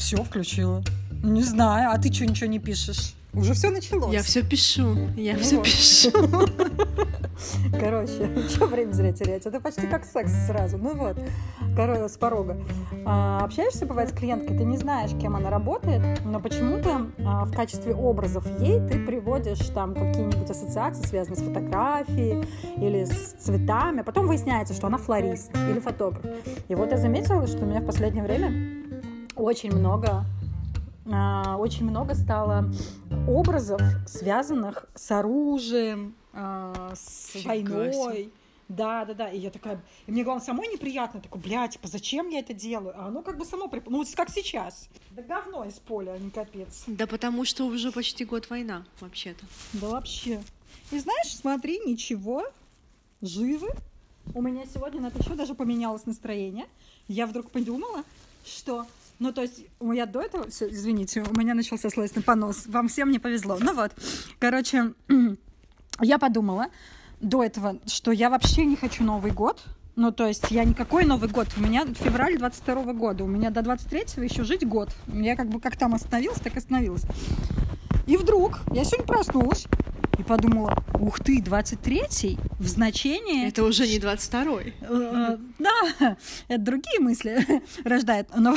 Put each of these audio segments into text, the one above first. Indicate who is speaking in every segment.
Speaker 1: Все, включила. Не знаю, а ты что, ничего не пишешь? Уже все началось.
Speaker 2: Я все пишу, я ну все вот. пишу.
Speaker 1: Короче, что время зря терять? Это почти как секс сразу. Ну вот, короче, с порога. А, общаешься, бывает, с клиенткой, ты не знаешь, кем она работает, но почему-то а, в качестве образов ей ты приводишь там какие-нибудь ассоциации, связанные с фотографией или с цветами. Потом выясняется, что она флорист или фотограф. И вот я заметила, что у меня в последнее время очень много а, очень много стало образов, связанных с оружием, а, с Фига войной. Да, да, да. И я такая, и мне главное самой неприятно, такой, блядь, типа, зачем я это делаю? А оно как бы само, прип... ну вот как сейчас. Да говно из поля, не капец.
Speaker 2: Да потому что уже почти год война, вообще-то.
Speaker 1: Да вообще. И знаешь, смотри, ничего, живы. У меня сегодня на это еще даже поменялось настроение. Я вдруг подумала, что ну, то есть, меня до этого... Все, извините, у меня начался словесный понос. Вам всем не повезло. Ну вот, короче, я подумала до этого, что я вообще не хочу Новый год. Ну, то есть, я никакой Новый год. У меня февраль 22 года. У меня до 23-го еще жить год. Я как бы как там остановилась, так остановилась. И вдруг я сегодня проснулась, подумала, ух ты, 23-й в значении...
Speaker 2: Это уже не 22-й.
Speaker 1: Э, да, это другие мысли рождает. Но,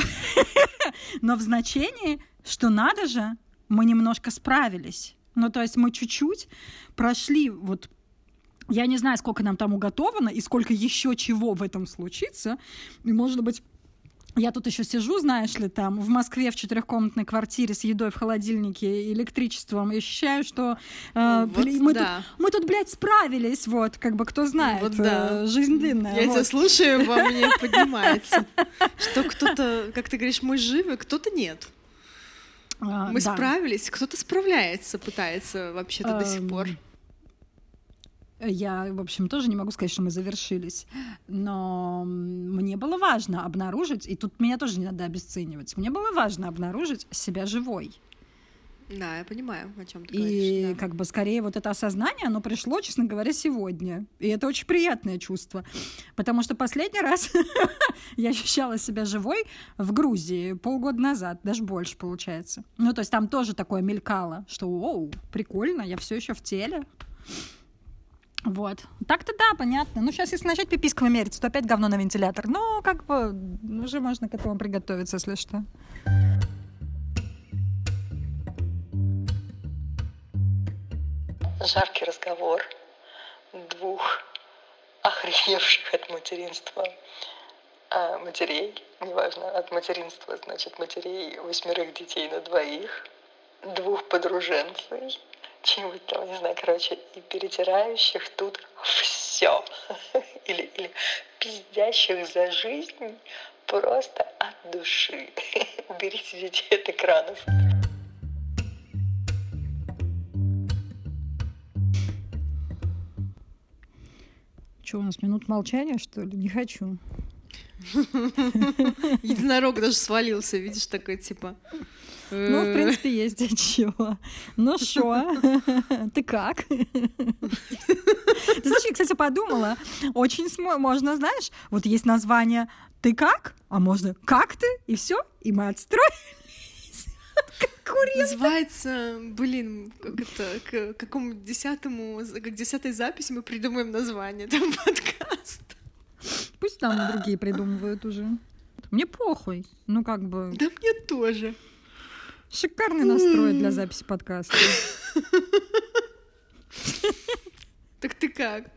Speaker 1: но в значении, что надо же, мы немножко справились. Ну, то есть мы чуть-чуть прошли вот я не знаю, сколько нам там уготовано и сколько еще чего в этом случится. И, может быть, я тут еще сижу, знаешь ли, там в Москве в четырехкомнатной квартире с едой в холодильнике, электричеством, и ощущаю, что э, вот, мы, да. тут, мы тут, блядь, справились, вот, как бы кто знает, вот, да. э, жизнь длинная.
Speaker 2: Я
Speaker 1: вот.
Speaker 2: тебя слушаю, во мне поднимается, что кто-то, как ты говоришь, мы живы, кто-то нет. А, мы справились, кто-то справляется, пытается вообще-то до сих пор.
Speaker 1: Я, в общем, тоже не могу сказать, что мы завершились, но мне было важно обнаружить, и тут меня тоже не надо обесценивать, мне было важно обнаружить себя живой.
Speaker 2: Да, я понимаю, о чем ты
Speaker 1: и
Speaker 2: говоришь.
Speaker 1: И да. как бы скорее вот это осознание, оно пришло, честно говоря, сегодня. И это очень приятное чувство. Потому что последний раз я ощущала себя живой в Грузии полгода назад, даже больше получается. Ну, то есть там тоже такое мелькало, что, оу, прикольно, я все еще в теле. Вот. Так-то да, понятно. Ну, сейчас, если начать пиписками мерить, то опять говно на вентилятор. Ну, как бы, уже можно к этому приготовиться, если что.
Speaker 3: Жаркий разговор двух охреневших от материнства а, матерей, неважно, от материнства, значит, матерей восьмерых детей на двоих, двух подруженцев, чем-нибудь там, не знаю, короче, и перетирающих тут все. Или, или пиздящих за жизнь просто от души. Уберите детей от экранов.
Speaker 1: Что у нас, минут молчания, что ли? Не хочу.
Speaker 2: Единорог даже свалился, видишь, такой типа.
Speaker 1: Ну, в принципе, есть от чего. Ну что, ты как? Ты знаешь, я, кстати, подумала, очень можно, знаешь, вот есть название «Ты как?», а можно «Как ты?» и все, и мы отстроились.
Speaker 2: Называется, блин, как это, к какому десятому, к десятой записи мы придумаем название там подкаст.
Speaker 1: Пусть там другие придумывают уже. Мне похуй. Ну, как бы...
Speaker 2: Да мне тоже.
Speaker 1: Шикарный настрой для записи подкаста.
Speaker 2: Так ты как?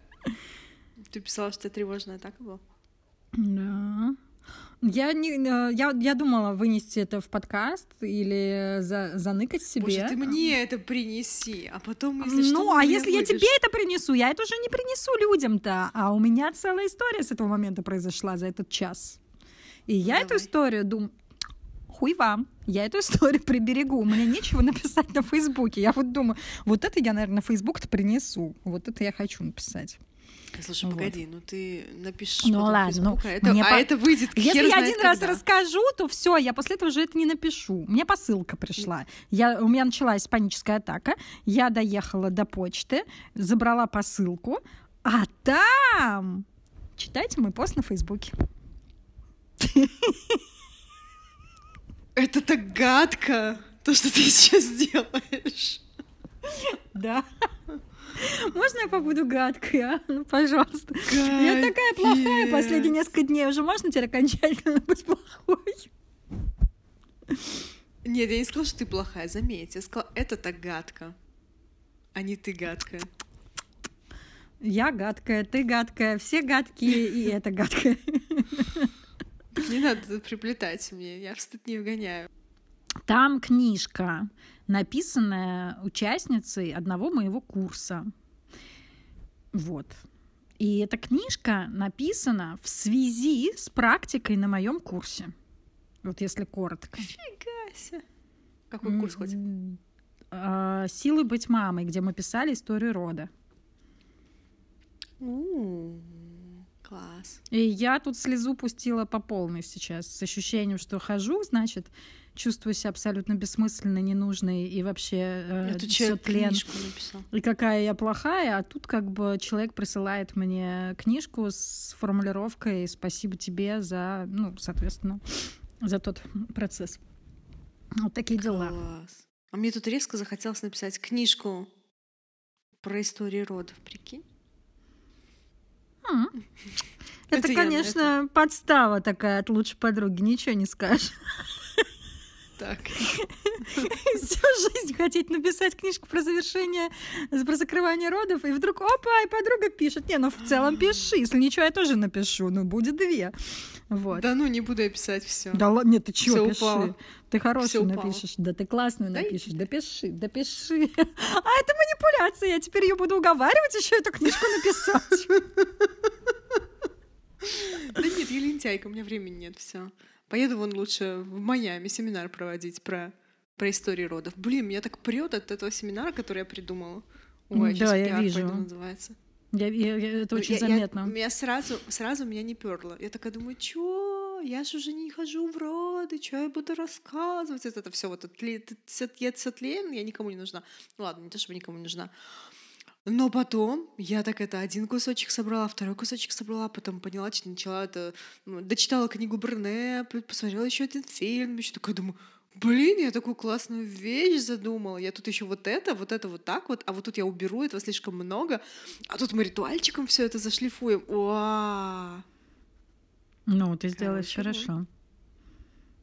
Speaker 2: Ты писала, что тревожная атака была?
Speaker 1: Да. Я, не, э, я, я думала вынести это в подкаст или за, заныкать себе. Боже,
Speaker 2: ты мне это принеси, а потом, если что,
Speaker 1: Ну, а если я тебе это принесу, я это уже не принесу людям-то. А у меня целая история с этого момента произошла за этот час. И ну, я давай. эту историю думаю, хуй вам, я эту историю приберегу, мне нечего написать на Фейсбуке. Я вот думаю, вот это я, наверное, на Фейсбук-то принесу, вот это я хочу написать.
Speaker 2: Слушай, вот. погоди, ну ты напишешь
Speaker 1: ну, ладно, ну,
Speaker 2: а, это, а по... это выйдет
Speaker 1: Если
Speaker 2: я
Speaker 1: один когда. раз расскажу, то все, я после этого уже это не напишу. Мне посылка пришла. Я, у меня началась паническая атака. Я доехала до почты, забрала посылку, а там... Читайте мой пост на Фейсбуке.
Speaker 2: Это так гадко, то, что ты сейчас делаешь.
Speaker 1: Да. Можно я побуду гадкой, а? Ну, пожалуйста. Капец. Я такая плохая последние несколько дней. Уже можно теперь окончательно быть плохой?
Speaker 2: Нет, я не сказала, что ты плохая, заметь. Я сказала, это так гадко, а не ты гадкая.
Speaker 1: Я гадкая, ты гадкая, все гадкие, и это гадкая.
Speaker 2: Не надо приплетать мне, я в стыд не вгоняю.
Speaker 1: Там книжка, написанная участницей одного моего курса. Вот. И эта книжка написана в связи с практикой на моем курсе. Вот если коротко.
Speaker 2: Фига себе. Какой курс хоть?
Speaker 1: А, Силы быть мамой, где мы писали историю рода.
Speaker 2: Класс.
Speaker 1: И я тут слезу пустила по полной сейчас, с ощущением, что хожу, значит, чувствую себя абсолютно бессмысленной, ненужной и вообще
Speaker 2: э, Это все тлен.
Speaker 1: И какая я плохая, а тут как бы человек присылает мне книжку с формулировкой «Спасибо тебе за, ну, соответственно, за тот процесс». Вот такие дела.
Speaker 2: Класс. А мне тут резко захотелось написать книжку про историю родов, прикинь?
Speaker 1: Это, конечно, подстава такая от лучшей подруги, ничего не скажешь.
Speaker 2: Так.
Speaker 1: Всю жизнь хотеть написать книжку про завершение, про закрывание родов, и вдруг, опа, и подруга пишет. Не, ну в целом пиши, если ничего, я тоже напишу, ну будет две. Вот.
Speaker 2: Да ну, не буду я писать все.
Speaker 1: Да ладно, нет, ты чего, пиши. Упало. Ты хорошую напишешь, да ты классную да напишешь, да пиши, да пиши. А это манипуляция, я теперь ее буду уговаривать еще эту книжку написать.
Speaker 2: Да нет, я лентяйка, у меня времени нет, все. Поеду вон лучше в Майами семинар проводить про, про историю родов. Блин, меня так прет от этого семинара, который я придумала.
Speaker 1: Ой, да, я вижу. называется. Я, я, я, это очень я, заметно.
Speaker 2: Я, меня сразу, сразу меня не перло. Я такая думаю, чё? Я же уже не хожу в роды, что я буду рассказывать? Это, это все вот это, это, я сотлен, я никому не нужна. Ну ладно, не то чтобы никому не нужна. Но потом я так это один кусочек собрала, второй кусочек собрала, потом поняла, что начала это, ну, дочитала книгу Берне, посмотрела еще один фильм, еще такая думаю, блин, я такую классную вещь задумала, я тут еще вот это, вот это вот так вот, а вот тут я уберу, этого слишком много, а тут мы ритуальчиком все это зашлифуем. Уа!
Speaker 1: Ну, ты сделаешь Короче, хорошо.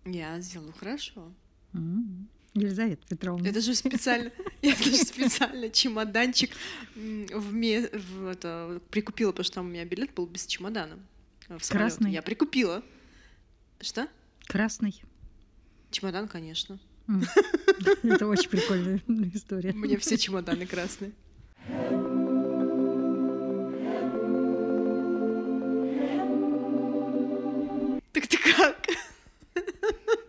Speaker 2: Я сделаю хорошо.
Speaker 1: Mm-hmm. Елизавета Петровна.
Speaker 2: Это же специально, я даже специально чемоданчик в, ме, в это, прикупила, потому что там у меня билет был без чемодана.
Speaker 1: Красный.
Speaker 2: Я прикупила. Что?
Speaker 1: Красный.
Speaker 2: Чемодан, конечно.
Speaker 1: Это очень прикольная история.
Speaker 2: У меня все чемоданы красные. Так ты как?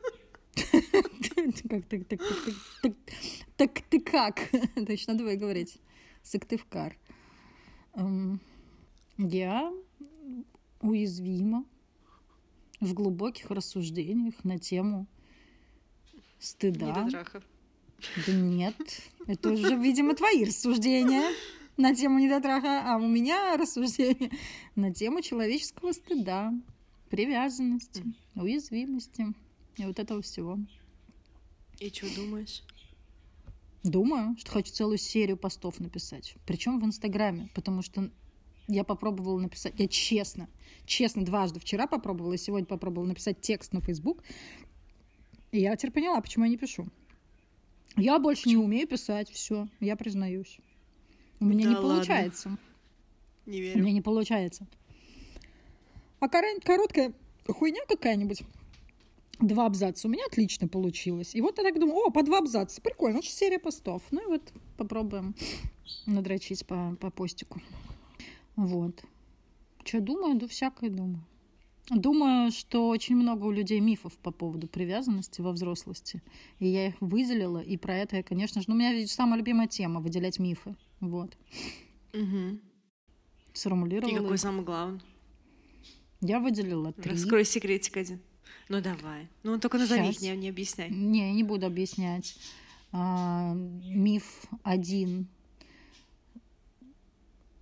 Speaker 1: Как так, так, так, так, так, ты как? Точно давай говорить. Сыктывкар. Эм, я уязвима в глубоких рассуждениях на тему стыда. Да нет, это уже, видимо, твои рассуждения на тему недотраха, а у меня рассуждения на тему человеческого стыда, привязанности, уязвимости и вот этого всего.
Speaker 2: И что думаешь?
Speaker 1: Думаю, что хочу целую серию постов написать. Причем в Инстаграме, потому что я попробовала написать, я честно, честно, дважды вчера попробовала, и сегодня попробовала написать текст на Facebook. И я теперь поняла, почему я не пишу. Я больше почему? не умею писать, все, я признаюсь. У меня да не ладно. получается.
Speaker 2: Не верю.
Speaker 1: У меня не получается. А короткая хуйня какая-нибудь два абзаца у меня отлично получилось. И вот я так думаю, о, по два абзаца, прикольно, значит, серия постов. Ну и вот попробуем надрочить по, по постику. Вот. Что думаю? Да всякое думаю. Думаю, что очень много у людей мифов по поводу привязанности во взрослости. И я их выделила, и про это я, конечно же... Ну, у меня самая любимая тема — выделять мифы. Вот.
Speaker 2: Угу.
Speaker 1: Сформулировала.
Speaker 2: И какой их. самый главный?
Speaker 1: Я выделила три.
Speaker 2: Раскрой секретик один. Ну давай. Ну только назови их, не, не объясняй.
Speaker 1: Не, я не буду объяснять. А, миф один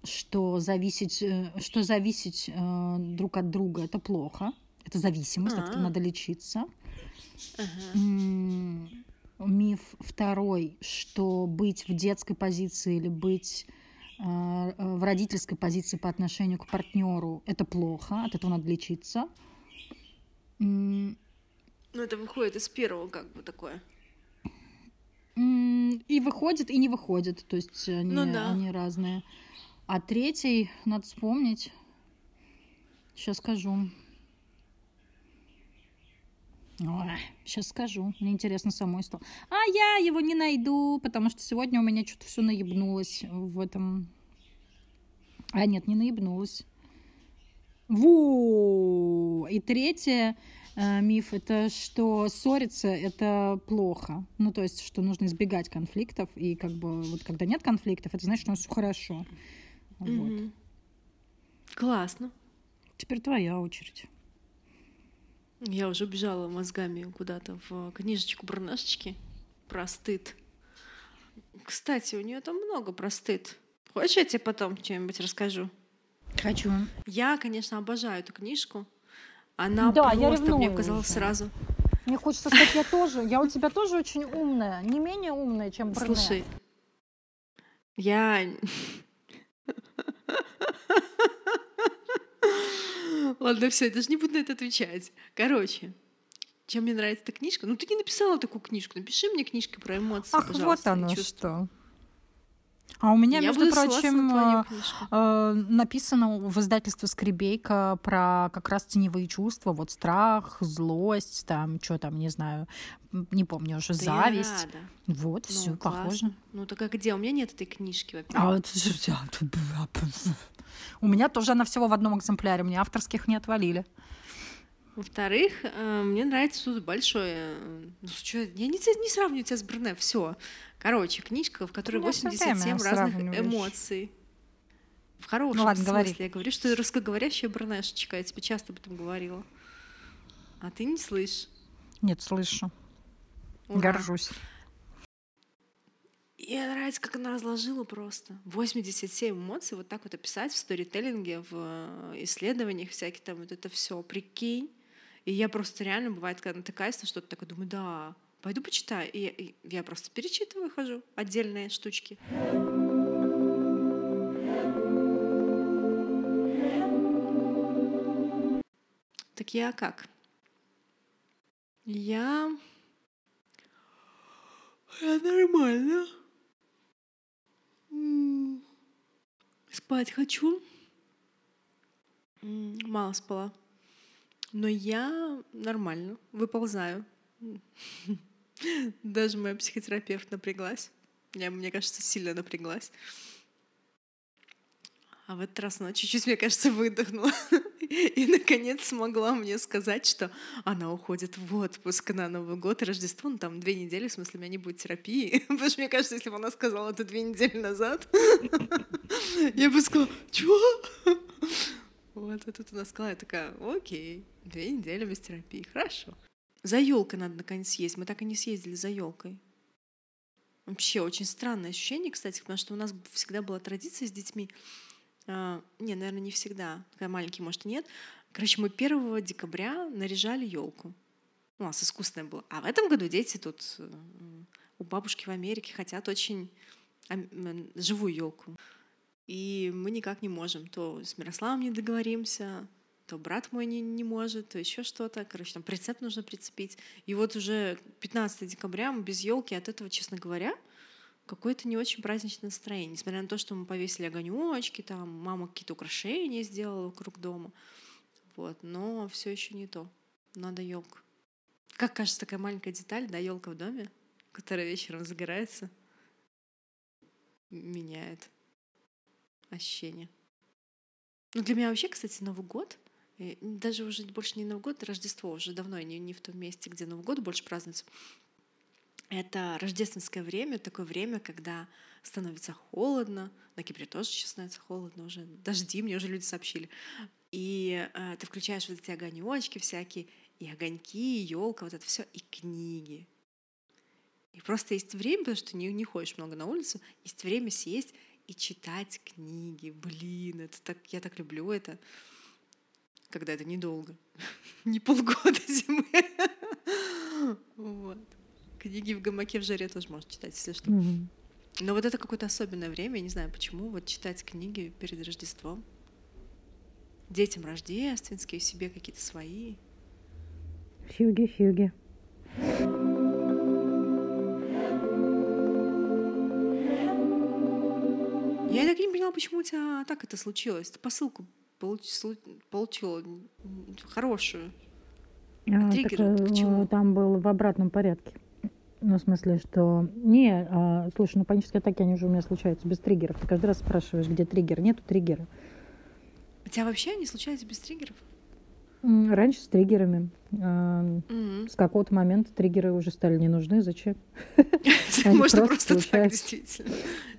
Speaker 1: что зависеть, э, что зависеть э, друг от друга это плохо, это зависимость, от этого надо лечиться. М, Миф второй, что быть в детской позиции или быть э, в родительской позиции по отношению к партнеру это плохо, от этого надо лечиться.
Speaker 2: Ну, это выходит из первого, как бы такое.
Speaker 1: И выходит, и не выходит. То есть они,
Speaker 2: Ну да.
Speaker 1: они разные. А третий, надо вспомнить. Сейчас скажу. сейчас скажу. Мне интересно самой стало. А я его не найду, потому что сегодня у меня что-то все наебнулось в этом. А нет, не наебнулось. Во! И третье э, миф это что ссориться это плохо. Ну, то есть, что нужно избегать конфликтов. И как бы вот когда нет конфликтов, это значит, что все хорошо. Вот.
Speaker 2: Мгм. Классно.
Speaker 1: Теперь твоя очередь.
Speaker 2: Я уже бежала мозгами куда-то в книжечку Бронашечки про стыд. Кстати, у нее там много про стыд. Хочешь, я тебе потом что-нибудь расскажу?
Speaker 1: Хочу.
Speaker 2: Я, конечно, обожаю эту книжку. Она
Speaker 1: Да, я
Speaker 2: просто, мне
Speaker 1: ревную
Speaker 2: показалось
Speaker 1: уже.
Speaker 2: сразу.
Speaker 1: Мне хочется сказать, я тоже. Я у тебя тоже очень умная. Не менее умная, чем Брене.
Speaker 2: Слушай, я... Ладно, все, я даже не буду на это отвечать. Короче, чем мне нравится эта книжка? Ну, ты не написала такую книжку. Напиши мне книжки про эмоции,
Speaker 1: Ах, вот
Speaker 2: пожалуйста, и
Speaker 1: оно что. А у меня,
Speaker 2: Я
Speaker 1: между прочим,
Speaker 2: на
Speaker 1: э,
Speaker 2: книжку.
Speaker 1: э, написано в издательстве Скребейка про как раз теневые чувства, вот страх, злость, там, что там, не знаю, не помню уже,
Speaker 2: Да
Speaker 1: зависть. Вот,
Speaker 2: Ну,
Speaker 1: все похоже.
Speaker 2: Ну, так а где? У меня нет этой книжки, во-первых.
Speaker 1: А вот у меня тоже она всего в одном экземпляре, мне авторских не отвалили.
Speaker 2: Во-вторых, э, мне нравится тут большое... э, Ну, чё, я не, не сравниваю тебя с Брене, все. Короче, книжка, в которой
Speaker 1: Ну, всё
Speaker 2: 87
Speaker 1: время
Speaker 2: разных эмоций. В хорошем
Speaker 1: Ну ладно,
Speaker 2: смысле.
Speaker 1: говори.
Speaker 2: Я говорю, что русскоговорящая Брнешечка. Я тебе часто об этом говорила. А ты не слышишь.
Speaker 1: Нет, слышу.
Speaker 2: Ура.
Speaker 1: Горжусь.
Speaker 2: И мне нравится, как она разложила просто. 87 эмоций вот так вот описать в сторителлинге, в э, исследованиях всяких там, вот это все, прикинь. И я просто реально, бывает, когда натыкаюсь на что-то такое, думаю, да, пойду почитаю. И, и я просто перечитываю, хожу отдельные штучки. Так я как? Я... Я нормально. Спать хочу. Мало спала. Но я нормально выползаю. Даже моя психотерапевт напряглась. Я, мне кажется, сильно напряглась. А в этот раз она чуть-чуть, мне кажется, выдохнула. И, наконец, смогла мне сказать, что она уходит в отпуск на Новый год и Рождество. Ну, там две недели, в смысле, у меня не будет терапии. Потому что, мне кажется, если бы она сказала это две недели назад, я бы сказала, чего? Вот, а тут она сказала, я такая, окей, две недели без терапии, хорошо. За елкой надо наконец съесть. Мы так и не съездили за елкой. Вообще очень странное ощущение, кстати, потому что у нас всегда была традиция с детьми. а, не, наверное, не всегда. Когда маленький, может, нет. Короче, мы 1 декабря наряжали елку. У нас искусственная была. А в этом году дети тут э, у бабушки в Америке хотят очень живую елку. И мы никак не можем. То с Мирославом не договоримся, то брат мой не, не может, то еще что-то. Короче, там прицеп нужно прицепить. И вот уже 15 декабря мы без елки от этого, честно говоря, какое-то не очень праздничное настроение. Несмотря на то, что мы повесили огонечки, там мама какие-то украшения сделала вокруг дома. Вот, но все еще не то. Надо елку. Как кажется, такая маленькая деталь, да, елка в доме, которая вечером загорается, меняет ощущение. Ну, для меня вообще, кстати, Новый год, э, даже уже больше не Новый год, Рождество, уже давно не, не в том месте, где Новый год больше празднуется. Это рождественское время, такое время, когда становится холодно. На Кипре тоже сейчас становится холодно уже. Дожди, мне уже люди сообщили. И э, ты включаешь вот эти огонечки всякие, и огоньки, и елка, вот это все, и книги. И просто есть время, потому что не, не ходишь много на улицу, есть время сесть и читать книги. Блин, это так, я так люблю это, когда это недолго. Не полгода зимы. Вот. Книги в гамаке в жаре тоже можно читать, если что.
Speaker 1: Мгм.
Speaker 2: Но вот это какое-то особенное время, я не знаю почему, вот читать книги перед Рождеством. Детям рождественские, себе какие-то свои.
Speaker 1: Фьюги, фьюги.
Speaker 2: Я так и не поняла, почему у тебя так это случилось. Ты посылку получ- получила хорошую.
Speaker 1: А,
Speaker 2: триггер
Speaker 1: так,
Speaker 2: это
Speaker 1: э,
Speaker 2: почему?
Speaker 1: Там был в обратном порядке. Ну, в смысле, что... Не, а, слушай, ну, панические атаки, они уже у меня случаются без триггеров. Ты каждый раз спрашиваешь, где триггер. Нету триггера.
Speaker 2: У тебя вообще не случается без триггеров?
Speaker 1: Раньше с триггерами.
Speaker 2: Мгм.
Speaker 1: С какого-то момента триггеры уже стали не нужны. Зачем? Они
Speaker 2: Можно
Speaker 1: просто
Speaker 2: так,
Speaker 1: случаются.
Speaker 2: действительно.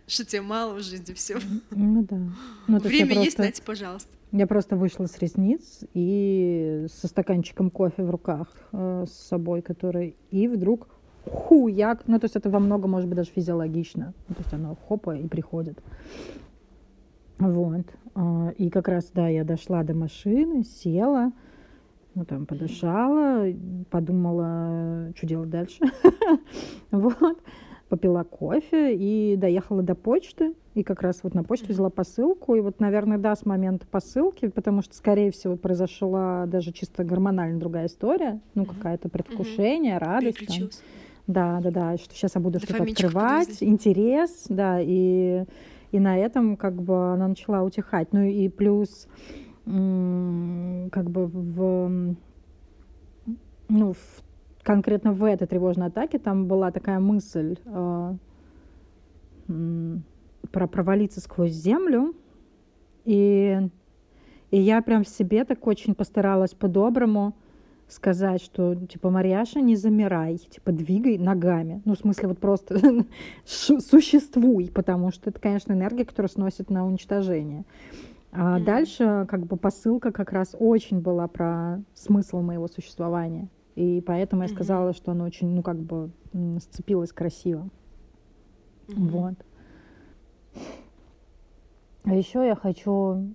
Speaker 2: Что тебе мало в жизни, все.
Speaker 1: Ну да. Ну,
Speaker 2: Время есть, дайте, пожалуйста.
Speaker 1: Я просто вышла с ресниц и со стаканчиком кофе в руках э, с собой, который... И вдруг хуяк. Ну, то есть это во многом, может быть, даже физиологично. Ну, то есть оно хопа и приходит. Вот. А, И как раз, да, я дошла до машины, села, ну, там, подышала, подумала, что делать дальше. Вот. Попила кофе и доехала до почты. И как раз вот на почту взяла посылку. И вот, наверное, да, с момента посылки, потому что, скорее всего, произошла даже чисто гормонально другая история. Ну, какая-то предвкушение, радость. там. Да, да, да, что сейчас я буду что-то открывать, интерес, да, и, и на этом как бы она начала утихать. Ну и плюс как бы в, ну, в- конкретно в этой тревожной атаке там была такая мысль э, про провалиться сквозь землю, и, и я прям в себе так очень постаралась по-доброму сказать, что, типа, Марьяша, не замирай, типа, двигай ногами. Ну, в смысле, вот просто существуй, потому что это, конечно, энергия, которая сносит на уничтожение. А дальше, как бы, посылка как раз очень была про смысл моего существования. И поэтому я
Speaker 2: Мгм.
Speaker 1: сказала, что она очень, ну, как бы, сцепилась красиво.
Speaker 2: Мгм.
Speaker 1: Вот. А еще я хочу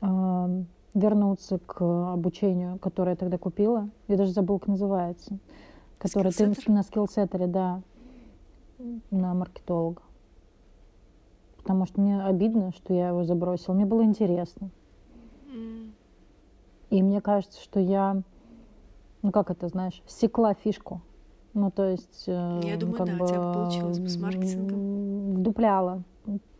Speaker 1: ам, вернуться к обучению, которое я тогда купила. Я даже забыла, как называется. Которое ты на скиллсеттере, да, на маркетолога. Потому что мне обидно, что я его забросила. Мне было интересно.
Speaker 2: М.
Speaker 1: И мне кажется, что я, ну как это, знаешь, секла фишку. Ну, то есть... э,
Speaker 2: Я думаю,
Speaker 1: как
Speaker 2: да, у
Speaker 1: бы,
Speaker 2: тебя получилось бы с маркетингом.
Speaker 1: м, Вдупляла.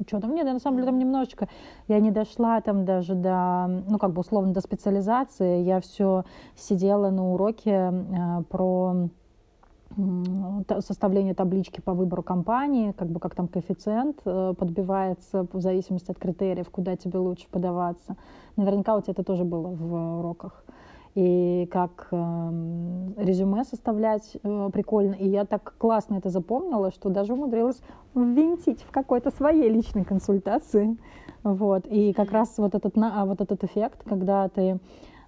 Speaker 1: Что там? Нет, я на самом деле там немножечко... Я не дошла там даже до, ну, как бы условно, до специализации. Я все сидела на уроке э, про составление таблички по выбору компании, как бы как там коэффициент э, подбивается в зависимости от критериев, куда тебе лучше подаваться. Наверняка у тебя это тоже было в уроках. И как эм, резюме составлять э, прикольно. И я так классно это запомнила, что даже умудрилась ввинтить в какой-то своей личной консультации. Вот. И как раз вот этот, на- а, вот этот эффект, когда ты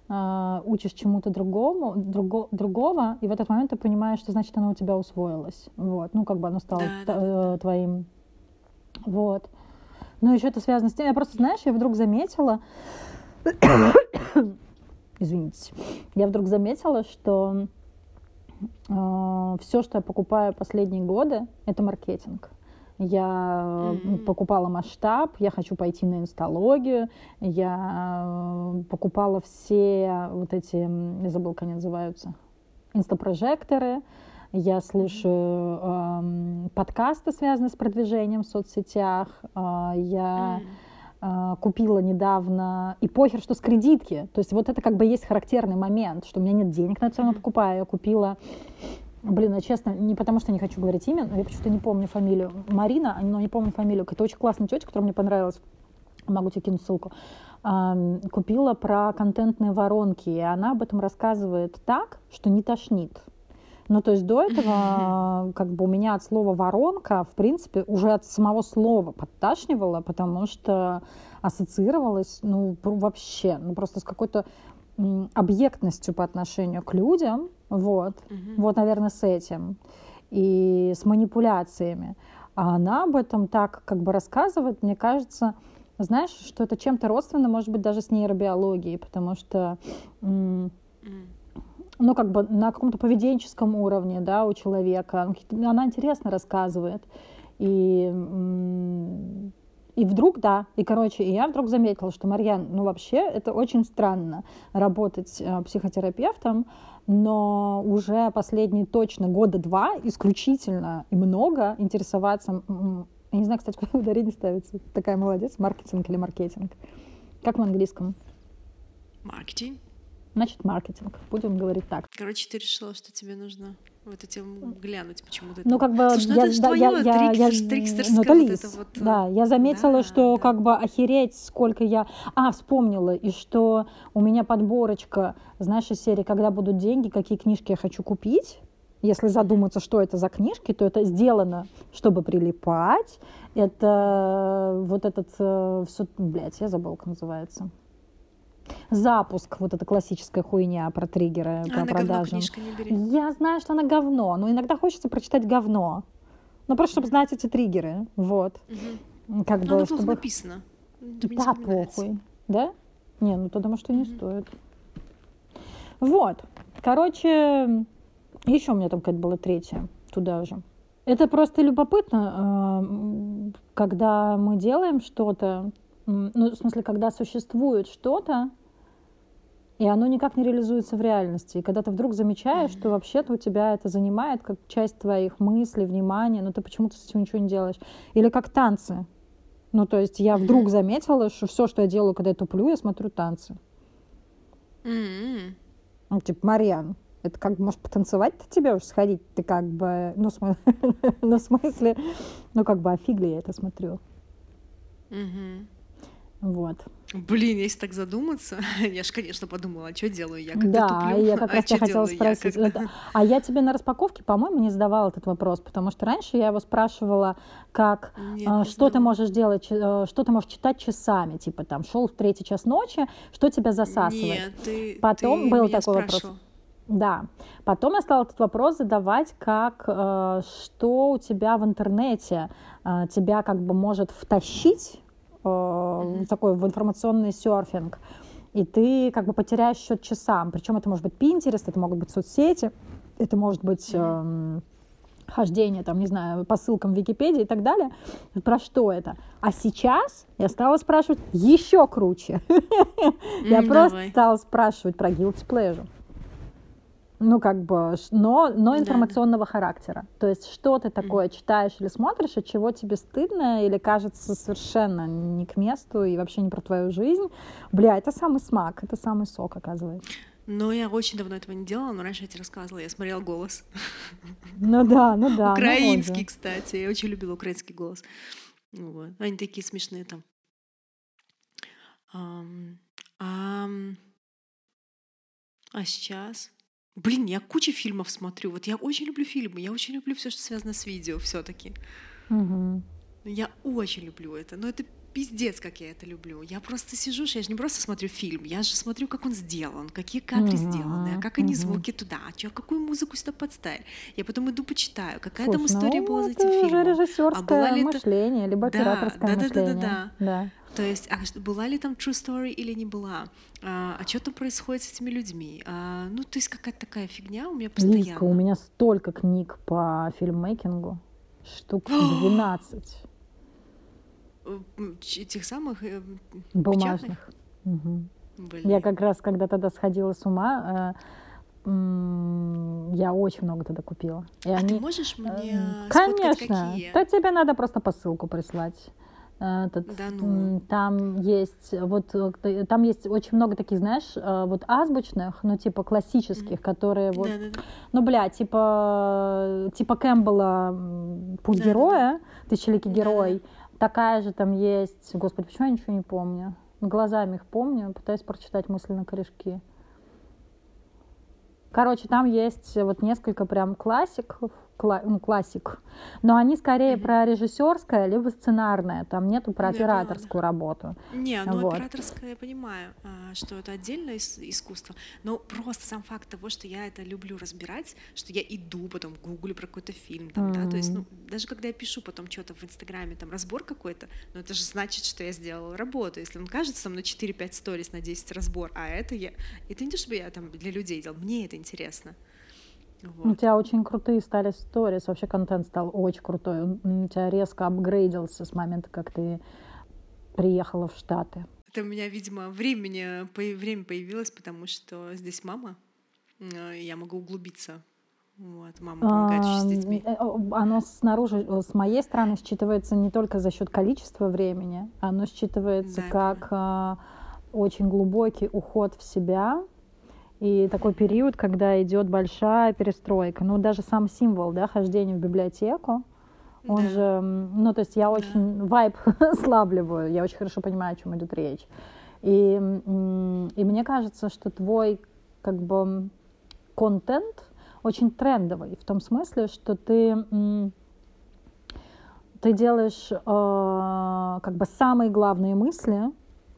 Speaker 1: а, учишь чему-то другому, друго, другого, и в этот момент ты понимаешь, что значит оно у тебя усвоилось. Вот. Ну, как бы оно стало
Speaker 2: Да,
Speaker 1: та-
Speaker 2: да, да,
Speaker 1: э, твоим. Вот. Но еще это связано с тем, я просто, знаешь, я вдруг заметила, извините, я вдруг заметила, что все, что я покупаю последние годы, это маркетинг. Я э,
Speaker 2: Мгм.
Speaker 1: покупала масштаб, я хочу пойти на инсталогию, я э, покупала все вот эти, я забыла, как они называются, инстапрожекторы, я слушаю эм, подкасты, связанные с продвижением в соцсетях, а, я
Speaker 2: М.
Speaker 1: а, купила недавно, и похер, что с кредитки. То есть вот это как бы есть характерный момент, что у меня нет денег, я все равно покупаю. Я купила, блин, я честно, не потому что не хочу говорить имя, но я почему-то не помню фамилию. Марина, но не помню фамилию. Это очень классная тетя, которая мне понравилась. Могу тебе кинуть ссылку. Купила про контентные воронки, и она об этом рассказывает так, что не тошнит. Ну, то есть до этого как бы у меня от слова воронка, в принципе, уже от самого слова подташнивало, потому что ассоциировалось, ну, вообще, ну, просто с какой-то объектностью по отношению к людям, вот,
Speaker 2: Мгм.
Speaker 1: вот, наверное, с этим, и с манипуляциями. А она об этом так как бы рассказывает, мне кажется, знаешь, что это чем-то родственно, может быть, даже с нейробиологией, потому что М. ну, как бы на каком-то поведенческом уровне, да, у человека. Она интересно рассказывает. И, и вдруг, да, и, короче, и я вдруг заметила, что, Марьян, ну, вообще, это очень странно работать э, психотерапевтом, но уже последние точно года два исключительно и много интересоваться я не знаю, кстати, куда ударение ставится. Такая молодец. Маркетинг или маркетинг? Как в английском?
Speaker 2: Маркетинг.
Speaker 1: Значит, маркетинг. Будем говорить так.
Speaker 2: Короче, ты решила, что тебе нужно в эту тему глянуть почему-то.
Speaker 1: Ну, как бы...
Speaker 2: Слушай, ну
Speaker 1: я,
Speaker 2: это же
Speaker 1: да,
Speaker 2: твое,
Speaker 1: я, я, я,
Speaker 2: трикстерское
Speaker 1: ну, это
Speaker 2: вот это вот...
Speaker 1: Да, я заметила,
Speaker 2: да,
Speaker 1: что
Speaker 2: да.
Speaker 1: как бы охереть, сколько я... А, вспомнила, и что у меня подборочка, знаешь, из серии «Когда будут деньги, какие книжки я хочу купить?» Если задуматься, что это за книжки, то это сделано, чтобы прилипать. Это вот этот... э, Все, блядь, я забыла, как называется. Запуск, вот эта классическая хуйня про триггеры,
Speaker 2: А,
Speaker 1: про
Speaker 2: на говно
Speaker 1: продажу.
Speaker 2: книжка не бери.
Speaker 1: Я знаю, что она говно, но иногда хочется прочитать говно. Ну, просто чтобы знать эти триггеры. Вот.
Speaker 2: Мгм.
Speaker 1: Как
Speaker 2: Ну,
Speaker 1: бы,
Speaker 2: она
Speaker 1: чтобы...
Speaker 2: не
Speaker 1: Да, похуй. Да? Не, ну тогда, может, и не стоит. Вот. Короче, еще у меня там какая-то была третья туда же. Это просто любопытно, э, когда мы делаем что-то, ну, в смысле, когда существует что-то, и оно никак не реализуется в реальности. И когда ты вдруг замечаешь, что вообще-то у тебя это занимает как часть твоих мыслей, внимания, но ты почему-то с этим ничего не делаешь. Или как танцы. Ну, то есть я вдруг заметила, что все, что я делаю, когда я туплю, я смотрю танцы.
Speaker 2: М-м.
Speaker 1: Ну, типа, Марьян, это как бы, может, потанцевать-то тебе уж сходить? Ты как бы, ну, см- ну, в смысле, ну, как бы, офигли я это смотрю.
Speaker 2: Мгм.
Speaker 1: Вот.
Speaker 2: Блин, если так задуматься, я же, конечно, подумала, а что делаю я, когда
Speaker 1: Да,
Speaker 2: туплю?
Speaker 1: я как
Speaker 2: а
Speaker 1: раз тебя хотела
Speaker 2: делаю я,
Speaker 1: спросить.
Speaker 2: когда-
Speaker 1: А я тебе на распаковке, по-моему, не задавала этот вопрос, потому что раньше я его спрашивала, как
Speaker 2: Нет,
Speaker 1: а,
Speaker 2: не
Speaker 1: что ты можешь делать, э, что ты можешь читать часами, типа там шел в третий час ночи, что тебя засасывает.
Speaker 2: Нет, ты,
Speaker 1: Потом
Speaker 2: ты
Speaker 1: был такой вопрос.
Speaker 2: спрашивал.
Speaker 1: Да. Потом я стала этот вопрос задавать, как э, что у тебя в интернете э, тебя как бы может втащить э, такой в информационный серфинг. И ты как бы потеряешь счет часам. Причем это может быть Pinterest, это могут быть соцсети, это может быть эм, хождение, там, не знаю, по ссылкам в Википедии и так далее. Про что это? А сейчас я стала спрашивать еще круче. Я просто стала спрашивать про guilty pleasure. Ну, как бы, но, но
Speaker 2: Да,
Speaker 1: информационного характера. То есть, что ты такое читаешь или смотришь, от чего тебе стыдно или кажется совершенно не к месту и вообще не про твою жизнь. Бля, это самый смак, это самый сок, оказывается.
Speaker 2: Но я очень давно этого не делала, но раньше я тебе рассказывала, я смотрела голос.
Speaker 1: Ну да, ну да. ну.
Speaker 2: Украинский, кстати. Я очень любила украинский голос. Ну Вот. Они такие смешные там. Ам, ам, А сейчас? Блин, я кучу фильмов смотрю. Вот я очень люблю фильмы. Я очень люблю все, что связано с видео все-таки.
Speaker 1: Мгм.
Speaker 2: Я очень люблю это. Но это пиздец, как я это люблю. Я просто сижу, я же не просто смотрю фильм, я же смотрю, как он сделан, какие кадры
Speaker 1: Мгм,
Speaker 2: сделаны, а как они
Speaker 1: мгм.
Speaker 2: звуки туда, а чё, какую музыку сюда подставили. Я потом иду почитаю, какая там
Speaker 1: Слушай,
Speaker 2: история
Speaker 1: ну,
Speaker 2: была за
Speaker 1: это
Speaker 2: этим фильмом.
Speaker 1: режиссерское
Speaker 2: А была ли это-
Speaker 1: мышление, либо
Speaker 2: Да,
Speaker 1: операторское
Speaker 2: да-да-да-да-да.
Speaker 1: мышление. Да.
Speaker 2: То есть, а была ли там true story или не была? А, что там происходит с этими людьми? А, ну, то есть какая-то такая фигня у меня постоянно.
Speaker 1: Лизка, у меня столько книг по фильммейкингу. Штук 12
Speaker 2: Этих самых э,
Speaker 1: бумажных.
Speaker 2: Блин.
Speaker 1: Я как раз, когда тогда сходила с ума, э, я очень много тогда купила. И
Speaker 2: А ты
Speaker 1: они,
Speaker 2: можешь
Speaker 1: э,
Speaker 2: мне
Speaker 1: Конечно.
Speaker 2: какие?
Speaker 1: То тебе надо просто посылку прислать. Этот,
Speaker 2: Да ну.
Speaker 1: Там есть вот там есть очень много таких, знаешь, вот азбучных, ну типа классических, которые вот,
Speaker 2: Да-да-да.
Speaker 1: ну бля, типа типа Кэмпбелла Путь
Speaker 2: Да-да-да.
Speaker 1: героя, Тысячеликий
Speaker 2: Да-да.
Speaker 1: герой. Такая же там есть. Господи, почему я ничего не помню? Глазами их помню, пытаюсь прочитать мысли на корешки. Короче, там есть вот несколько прям классиков, кла- классик. Но они скорее про режиссерское либо сценарное. Там нету про
Speaker 2: Ну,
Speaker 1: операторскую работу.
Speaker 2: Не, ну
Speaker 1: Вот.
Speaker 2: операторское я понимаю, а, что это отдельное ис- искусство, но просто сам факт того, что я это люблю разбирать, что я иду, потом гуглю про какой-то фильм, там, да, то есть, ну, даже когда я пишу потом что-то в Инстаграме, там, разбор какой-то, ну, это же значит, что я сделала работу, если он кажется там на 4-5 сторис, на 10 разбор, а это я, это не то, чтобы я там для людей делал, мне это интересно.
Speaker 1: У
Speaker 2: Вот.
Speaker 1: тебя очень крутые стали сторис, вообще контент стал очень крутой. Он, У тебя резко апгрейдился с момента, как ты приехала в Штаты.
Speaker 2: Это у меня, видимо, времени, время появилось, потому что здесь мама, э, я могу углубиться. Вот, мама помогает еще с детьми.
Speaker 1: Э, Оно снаружи, э, с моей стороны, считывается не только за счет количества времени, оно считывается
Speaker 2: Да,
Speaker 1: как а, очень глубокий уход в себя и такой период, когда идет большая перестройка. Ну, даже сам символ, да, хождения в библиотеку, он
Speaker 2: Да.
Speaker 1: же, ну, то есть я очень вайб славливаю, я очень хорошо понимаю, о чем идет речь. И, и мне кажется, что твой, как бы, контент очень трендовый, в том смысле, что ты, ты делаешь э, как бы самые главные мысли,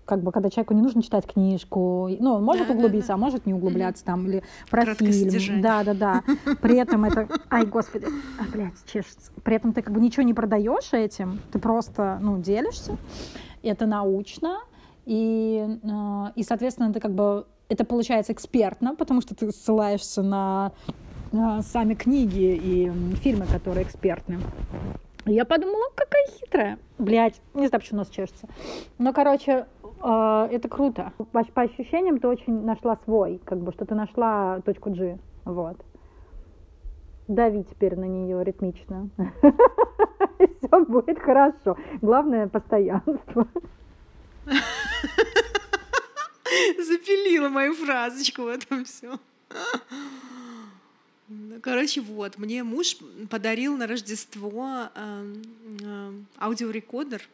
Speaker 1: как бы когда человеку не нужно читать книжку, ну, он может
Speaker 2: Да, да,
Speaker 1: углубиться,
Speaker 2: да.
Speaker 1: а может не углубляться там, или про фильм. Да, да, да. При этом это, ай, господи, а, блядь, чешется. При этом ты как бы ничего не продаешь этим, ты просто, ну, делишься. Это научно, и, э, и, соответственно, ты как бы это получается экспертно, потому что ты ссылаешься на э, сами книги и фильмы, которые экспертны. Я подумала, какая хитрая. Блять, не знаю, почему нос чешется. Ну, короче, э, это круто. По, по ощущениям ты очень нашла свой, как бы, что ты нашла точку G. Вот. Дави теперь на нее ритмично. Все будет хорошо. Главное постоянство.
Speaker 2: Запилила мою фразочку в этом все. Короче, вот, мне муж подарил на Рождество эм, эм, аудиорекордер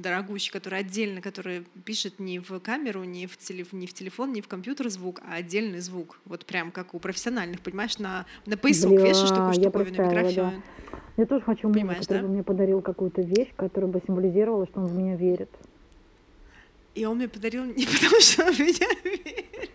Speaker 2: дорогущий, который отдельно, который пишет не в камеру, не в, телеф- не в телефон, не в компьютер звук, а отдельный звук. Вот прям как у профессиональных, понимаешь, на, на поясок
Speaker 1: Бля,
Speaker 2: вешаешь такую
Speaker 1: я
Speaker 2: штуковину,
Speaker 1: представила, да.
Speaker 2: микрофон.
Speaker 1: Я тоже хочу мужа,
Speaker 2: Понимаешь,
Speaker 1: который
Speaker 2: да?
Speaker 1: бы мне подарил какую-то вещь, которая бы символизировала, что он в меня верит.
Speaker 2: И он мне подарил не потому, что он в меня верит.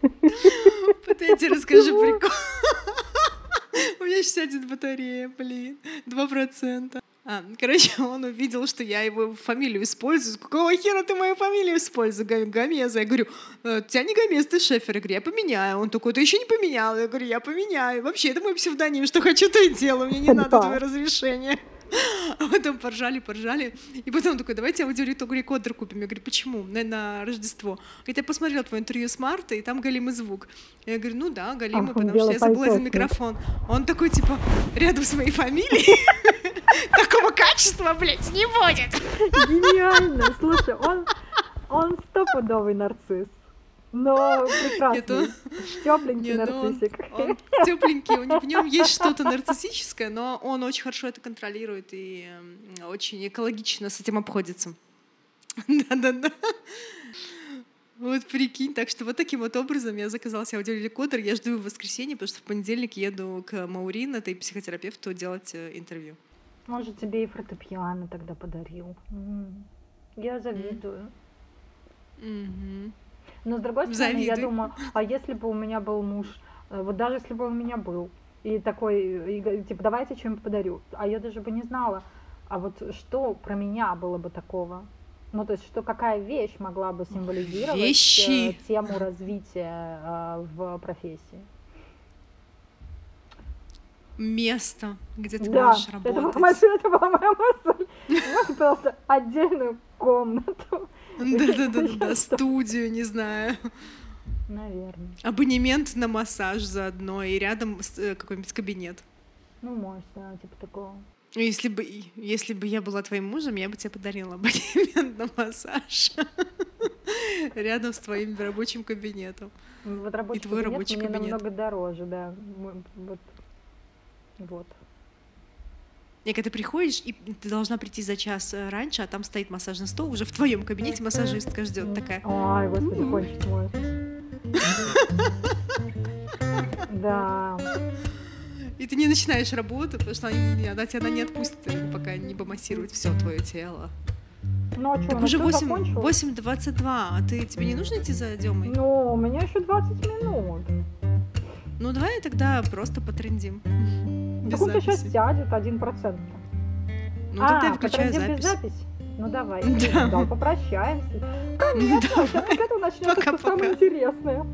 Speaker 2: Вот я тебе расскажу прикол. У меня 61 батарея, блин, 2%. А, короче, он увидел, что я его фамилию использую. Какого хера ты мою фамилию используешь? Га- Гомеза. Я говорю, «Э, у тебя не Гомез, ты Шефер. Я говорю, я поменяю. Он такой, ты еще не поменял. Я говорю, я поменяю. Вообще, это мой псевдоним. Что хочу, то и делаю. Мне не надо твое разрешение. А потом поржали, поржали. И потом такой, давайте аудиорекордер купим. Я говорю, почему? На, на Рождество. Говорит, я посмотрела твое интервью с Мартой, и там галимый звук. Я говорю, ну да, галимый,
Speaker 1: он
Speaker 2: потому что я забыла за микрофон. Он такой, типа, рядом с моей фамилией. Такого качества, блядь, не будет.
Speaker 1: Гениально! Слушай, он, он стопудовый нарцисс. Но прекрасный.
Speaker 2: Нет, он-
Speaker 1: Тепленький
Speaker 2: Не, ну он,
Speaker 1: нарциссик.
Speaker 2: он тепленький, у него- в нем есть что-то нарциссическое, но он очень хорошо это контролирует и очень экологично с этим обходится. Да-да-да. Вот прикинь, так что вот таким вот образом я заказала себе аудиорекордер, я жду в воскресенье, потому что в понедельник еду к Маурин, этой психотерапевту, делать э, интервью.
Speaker 1: Может, тебе и фортепиано тогда подарил. Я завидую. Но с другой стороны, я
Speaker 2: Завидуй.
Speaker 1: думаю, а если бы у меня был муж, э, вот даже если бы он у меня был, и такой, и типа, давайте что-нибудь подарю, а я даже бы не знала, а вот что про меня было бы такого? Ну, то есть, что какая вещь могла бы символизировать э,
Speaker 2: Вещи.
Speaker 1: тему развития э, в профессии?
Speaker 2: Место, где ты
Speaker 1: да,
Speaker 2: можешь
Speaker 1: это была,
Speaker 2: работать.
Speaker 1: это была моя мысль. Просто отдельную комнату.
Speaker 2: Да-да-да, студию, не знаю.
Speaker 1: Наверное.
Speaker 2: Абонемент на массаж заодно и рядом э, какой-нибудь кабинет.
Speaker 1: Ну, может, да, типа такого.
Speaker 2: Если бы, если бы я была твоим мужем, я бы тебе подарила абонемент на массаж рядом с твоим рабочим кабинетом.
Speaker 1: Ну, Вот рабочий
Speaker 2: твой
Speaker 1: кабинет
Speaker 2: рабочий
Speaker 1: мне
Speaker 2: кабинет.
Speaker 1: намного дороже, да. Вот. Вот.
Speaker 2: И когда ты приходишь, и ты должна прийти за час э, раньше, а там стоит массажный стол, уже в твоем кабинете массажистка ждет такая.
Speaker 1: Ай, господи, кончить мой. Да.
Speaker 2: И ты не начинаешь работу, потому что она, она тебя не отпустит, пока не помассирует все твое тело.
Speaker 1: Ну а что,
Speaker 2: Так уже 8, 8.22, а ты, тебе не нужно идти за Демой?
Speaker 1: Ну, у меня еще 20 минут.
Speaker 2: Ну, давай тогда просто потрендим. Без
Speaker 1: Так он сейчас
Speaker 2: записи.
Speaker 1: сядет 1%.
Speaker 2: Ну,
Speaker 1: а,
Speaker 2: тогда я включаю
Speaker 1: потрендим без
Speaker 2: запись.
Speaker 1: запись? Ну давай,
Speaker 2: Да.
Speaker 1: да, попрощаемся. Конечно, сейчас с этого начнется самое интересное.